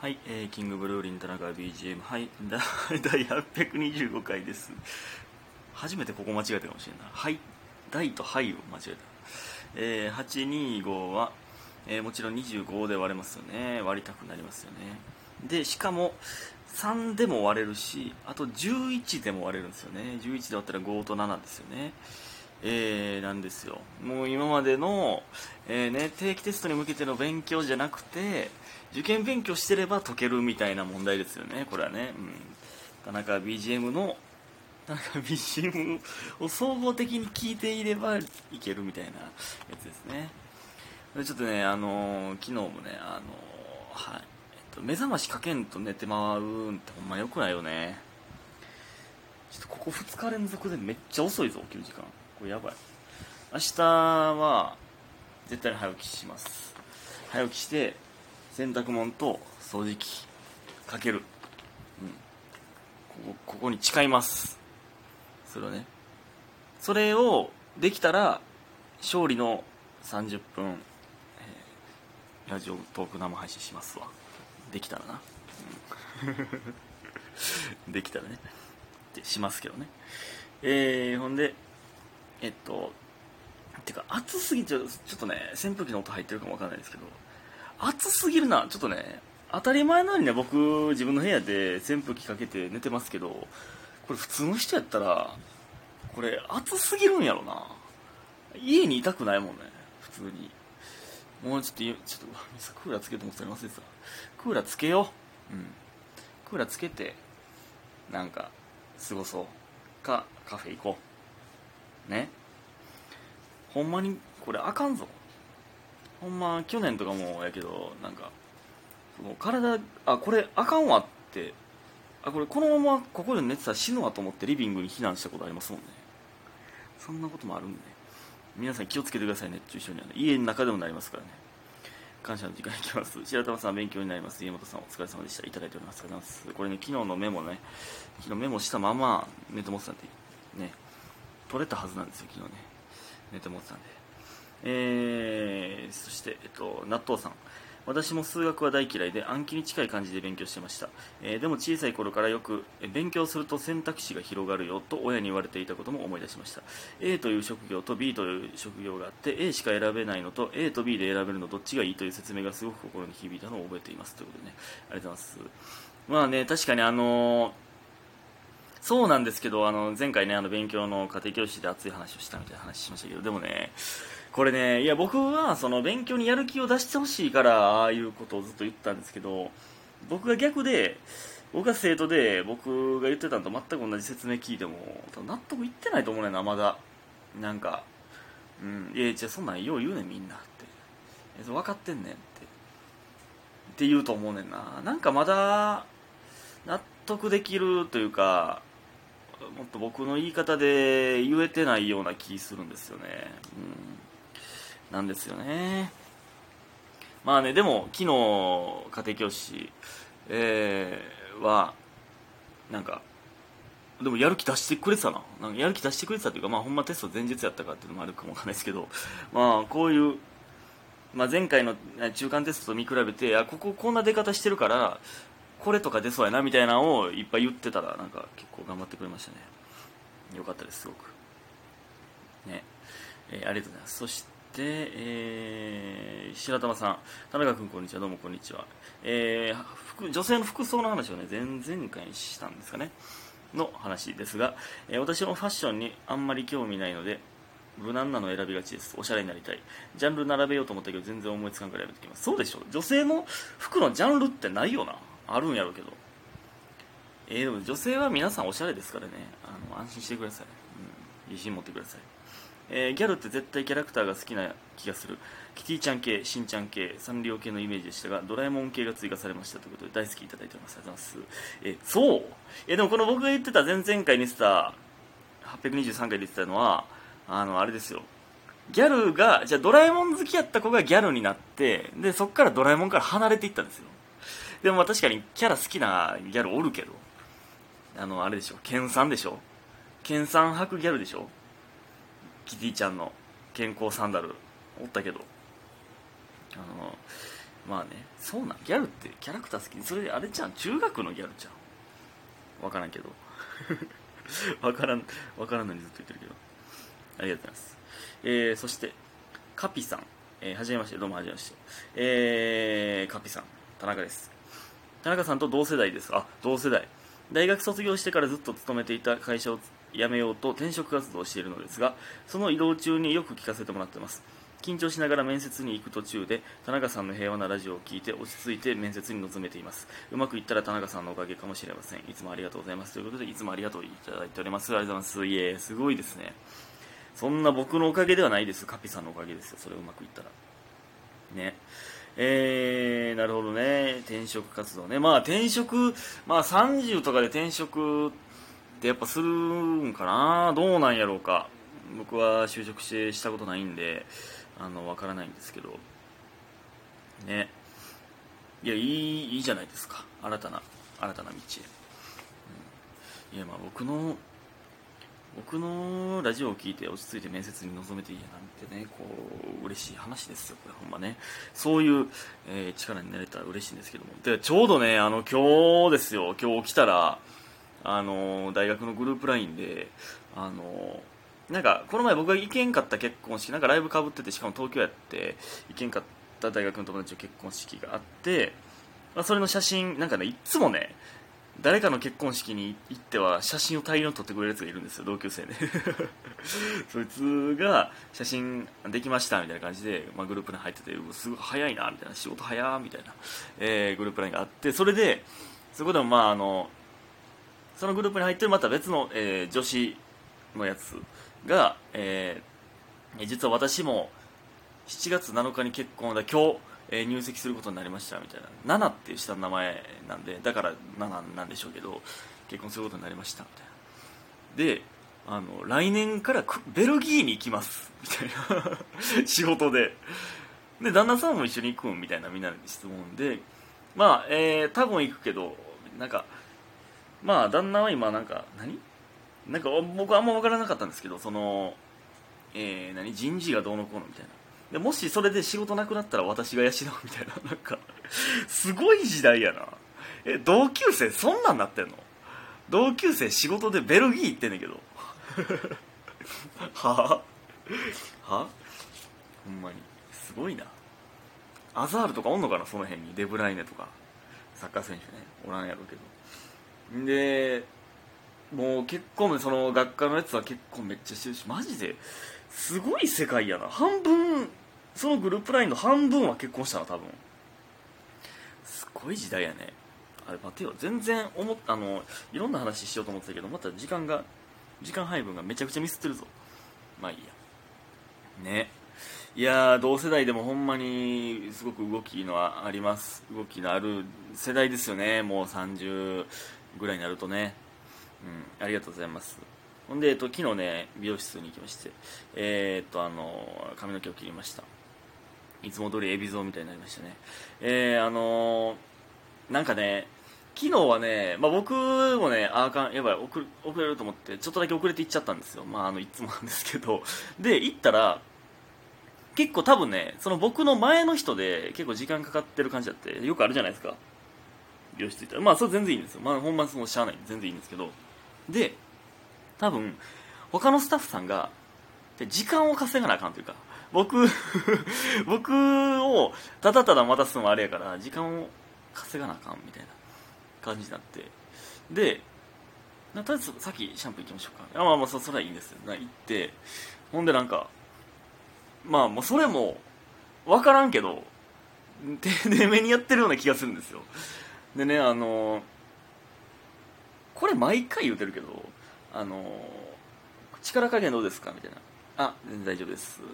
はい、えーキングブルーリン田中 BGM はい 第825回です。初めてここ間違えたかもしれな。いはい大とはいを間違えた、えー825は、えーもちろん25で割れますよね。割りたくなりますよね。でしかも3でも割れるしあと11でも割れるんですよね。11で割ったら5と7ですよね。えーなんですよ。もう今までの、えーね、定期テストに向けての勉強じゃなくて受験勉強してれば解けるみたいな問題ですよね。これはね、うん、田中 BGM の 田中 BGM を総合的に聞いていればいけるみたいなやつですね。でちょっとねあのー昨日もねあのーはい。えっと目覚ましかけんと寝てまうんってほんまよくないよね。ちょっとここ2日連続でめっちゃ遅いぞ起きる時間。これやばい。明日は絶対に早起きします。早起きして洗濯物と掃除機かける、うん、ここここに誓います。それをね。それをできたら勝利の30分、えーラジオトーク生配信しますわ。できたらな、うん。できたらね。ってしますけどね。えー、ほんでえっとてか暑すぎちょちょっとね扇風機の音入ってるかもわかんないですけど暑すぎるな。ちょっとね当たり前のようにね僕自分の部屋で扇風機かけて寝てますけどこれ普通の人やったらこれ暑すぎるんやろな。家にいたくないもんね普通に。もうちょっとちょっとクーラーつけようと思ってたら忘れてた。クーラーつけよう。うん。クーラーつけてなんか過ごそう。かカフェ行こう。ね。ほんまにこれあかんぞ。ほんま去年とかもやけどなんかその体あこれあかんわってあこれこのままここで寝てたら死ぬわと思ってリビングに避難したことありますもんね。そんなこともあるんでね。皆さん気をつけてください熱中症にはね。家の中でもなりますからね。感謝の時間いきます。白玉さん勉強になります。家元さんお疲れ様でした。いただいております。ありがとうございます。これね昨日のメモね。昨日メモしたまま寝てもってたんでね。取れたはずなんですよ昨日ね。寝てもってたんで。えー、そして、えっと、納豆さん。私も数学は大嫌いで暗記に近い感じで勉強してました、えーでも小さい頃からよく勉強すると選択肢が広がるよと親に言われていたことも思い出しました。A という職業と B という職業があって A しか選べないのと A と B で選べるのどっちがいいという説明がすごく心に響いたのを覚えています。ということでね。ありがとうございます。まあね確かにあのーそうなんですけどあの前回ねあの勉強の家庭教師で熱い話をしたみたいな話しましたけどでもねこれねいや僕はその勉強にやる気を出してほしいからああいうことをずっと言ったんですけど僕が逆で僕が生徒で僕が言ってたのと全く同じ説明聞いても納得いってないと思うねんなまだ。なんかうんいやじゃそんなんよう言うねんみんなって。え分かってんねんって。って言うと思うねんな。なんかまだ納得できるというかもっと僕の言い方で言えてないような気するんですよね。うん。なんですよね。まあねでも昨日家庭教師、えーはなんかでもやる気出してくれてたな。なんかやる気出してくれてたというかまあほんまテスト前日やったかっていうのもあるかもわかんないですけどまあこういうまあ、前回の中間テストと見比べてあこここんな出方してるからこれとか出そうやなみたいなのをいっぱい言ってたらなんか結構頑張ってくれましたね。よかったですすごく。ね、えーありがとうございます。そして、えー白玉さん。田中君こんにちは。どうもこんにちは、えー女性の服装の話をね前々回にしたんですかね。の話ですが、えー私もファッションにあんまり興味ないので無難なの選びがちです。おしゃれになりたい。ジャンル並べようと思ったけど全然思いつかんからやめてきます。そうでしょ女性の服のジャンルってないよな。あるんやろうけど。えー、でも女性は皆さんおしゃれですからね。あの安心してください、うん、自信持ってください、えーギャルって絶対キャラクターが好きな気がする。キティちゃん系、しんちゃん系、サンリオ系のイメージでしたがドラえもん系が追加されましたということで大好きいただいております。ありがとうございます。えーそう。えーでもこの僕が言ってた前々回に言ってた823回で言ってたのはあのあれですよ。ギャルがじゃあドラえもん好きやった子がギャルになってでそっからドラえもんから離れていったんですよ。でも確かにキャラ好きなギャルおるけど。あのあれでしょ。健さんでしょ。健さん履くギャルでしょ。キティちゃんの。健康サンダル。おったけど。あのまあね。そうなん。ギャルってキャラクター好き。それあれじゃん中学のギャルじゃん分からんけど。分からん分からんのにずっと言ってるけど。ありがとうございます、えー、そしてカピさん、えー、はじめまして。どうもはじめまして。えー、カピさん。田中です。田中さんと同世代です。あ同世代。大学卒業してからずっと勤めていた会社を辞めようと転職活動をしているのですがその移動中によく聞かせてもらってます。緊張しながら面接に行く途中で田中さんの平和なラジオを聞いて落ち着いて面接に臨めています。うまくいったら田中さんのおかげかもしれません。いつもありがとうございます。ということでいつもありがとういただいております。ありがとうございます。いえすごいですね。そんな僕のおかげではないです。カピさんのおかげですよ。それうまくいったら。ね。えー、なるほどね。転職活動ね。まあ転職まあ30とかで転職ってやっぱするんかな。どうなんやろうか。僕は就職してしたことないんであのわからないんですけど。ね。いやいいいいじゃないですか。新たな新たな道へ、いやまあ僕の僕のラジオを聞いて落ち着いて面接に臨めていいやなんてねこう嬉しい話ですよ。これほんまね。そういう、えー、力になれたら嬉しいんですけども。でちょうどねあの今日ですよ。今日来たらあの大学のグループ LINE であのなんかこの前僕が行けんかった結婚式なんかライブかぶっててしかも東京やって行けんかった大学の友達の結婚式があって、まあ、それの写真なんかねいつもね誰かの結婚式に行っては写真を大量に撮ってくれるやつがいるんですよ同級生で そいつが写真できましたみたいな感じで、まあ、グループに入っててすごい早いなみたいな仕事早みたいな、えー、グループラインがあってそれでそこでもまああのそのグループに入ってるまた別の、えー、女子のやつが、えー、実は私も7月7日に結婚で今日、えー、入籍することになりましたみたいな。7っていう下の名前なんでだから7なんでしょうけど結婚することになりましたみたいな。であの来年からベルギーに行きますみたいな。仕事で。で旦那さんも一緒に行くんみたいなみんなに質問で。まあ、えー、多分行くけどなんかまあ旦那は今なんか何？なんか僕あんま分からなかったんですけどその、えー、何？人事がどうのこうのみたいな。でもしそれで仕事なくなったら私が養うみたいな なんかすごい時代やな。え同級生そんなんなってんの？同級生仕事でベルギー行ってんねんけど。は？あはは？ほんまに。すごいな。アザールとかおんのかな？その辺に。デブライネとか。サッカー選手ね。おらんやろうけど。でもう結婚その学科のやつは結婚めっちゃしてるしマジですごい世界やな。半分そのグループ LINE の半分は結婚したな多分。すごい時代やね。あれ待てよ。全然思っあのいろんな話しようと思ってたけどまた時間が時間配分がめちゃくちゃミスってるぞ。まあいいや。ね。いや同世代でもほんまにすごく動きのあります。動きのある世代ですよね。もう30ぐらいになるとね。うん、ありがとうございます。ほんで、えっと、昨日ね、美容室に行きまして、えー、っと、あの、髪の毛を切りました。いつも通りエビゾーみたいになりましたね。えー、あのなんかね、昨日はね、まあ、僕もね、あかん、やばい遅、遅れると思って、ちょっとだけ遅れて行っちゃったんですよ。まあ、あの、いつもなんですけど。で、行ったら、結構多分ね、その僕の前の人で結構時間かかってる感じだって、よくあるじゃないですか。美容室行ったら。まあ、それ全然いいんですよ。まあ、ほんまそのしゃあない。全然いいんですけど。で多分他のスタッフさんが時間を稼がなあかんというか僕 僕をただただ待たすのもあれやから時間を稼がなあかんみたいな感じになって。でとりあえずさっきシャンプー行きましょうか。あまあまあそそれはいいんですよ。行って。ほんでなんかまあもうそれも分からんけど丁寧めにやってるような気がするんですよ。でねあのーこれ毎回言うてるけどあの力加減どうですかみたいな。あ全然大丈夫ですっ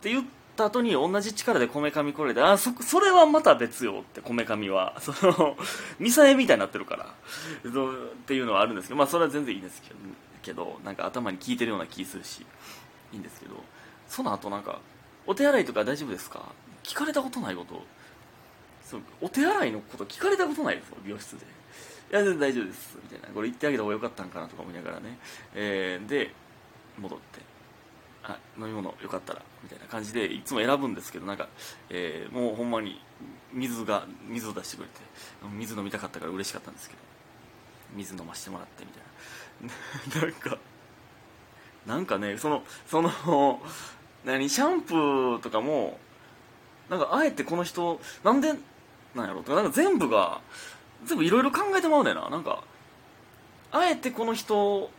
て。言った後に同じ力でこめかみこれであそそれはまた別よってこめかみは。そのミサエみたいになってるから。っていうのはあるんですけどまあそれは全然いいんですけどけどなんか頭に効いてるような気するしいいんですけどその後なんかお手洗いとか大丈夫ですか？聞かれたことないこと。そうお手洗いのこと聞かれたことないですよ美容室で。いや全然大丈夫です。みたいな。これ言ってあげた方がよかったんかなとか思いながらね、えー、で戻って。あ飲み物よかったら。みたいな感じでいつも選ぶんですけどなんか、えー、もうほんまに水が水を出してくれて。水飲みたかったから嬉しかったんですけど。水飲ましてもらってみたいな。なんかなんかねそのその何シャンプーとかもなんかあえてこの人なんでなんやろとかなんか全部が全部いろいろ考えてまうねんな。なんかあえてこの人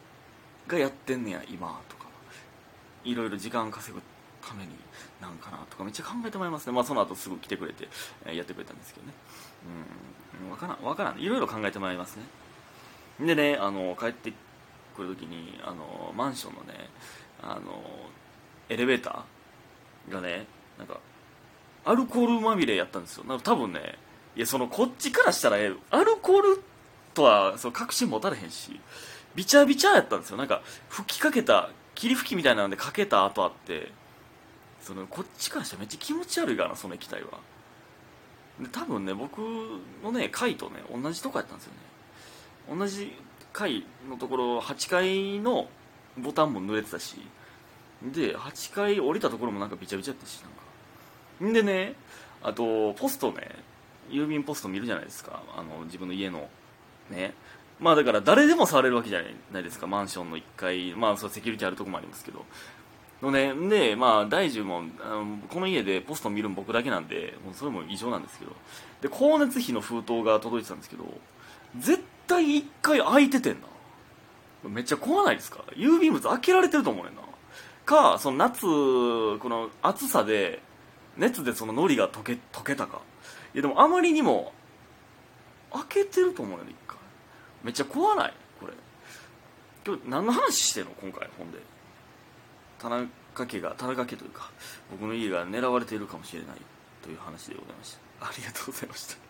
がやってんねや今とか。いろいろ時間稼ぐためになんかなとか。めっちゃ考えてもらいますね。まあその後すぐ来てくれて、やってくれたんですけどね。うん。分からん分からん。いろいろ考えてもらいますね。でねあの帰ってくる時にあのマンションのねあのエレベーターがねなんかアルコールまみれやったんですよ。多分ねいやそのこっちからしたらえアルコールとはそう確信持たれへんしビチャビチャやったんですよ。なんか吹きかけた霧吹きみたいなんでかけた後あってそのこっちからしたらめっちゃ気持ち悪いからなその液体は。で多分ね僕のね階とね同じとこやったんですよね。同じ階のところ8階のボタンも濡れてたしで8階降りたところもなんかビチャビチャやったしなんか。んでねあとポストね郵便ポスト見るじゃないですか。あの自分の家の。ね。まあだから誰でも触れるわけじゃないですか。マンションの1階。まあそセキュリティあるとこもありますけど。のねでまあ大樹もあのこの家でポスト見るの僕だけなんでもうそれも異常なんですけど。で光熱費の封筒が届いてたんですけど絶対1回開いててんな。めっちゃ怖ないですか。郵便物開けられてると思うねんな。かその夏この暑さで熱でその海苔が溶け溶けたか。いやでもあまりにも開けてると思うよね一回。めっちゃ怖ない？これ。今日何の話してんの？今回本で。田中家が田中家というか僕の家が狙われているかもしれないという話でございました。ありがとうございました。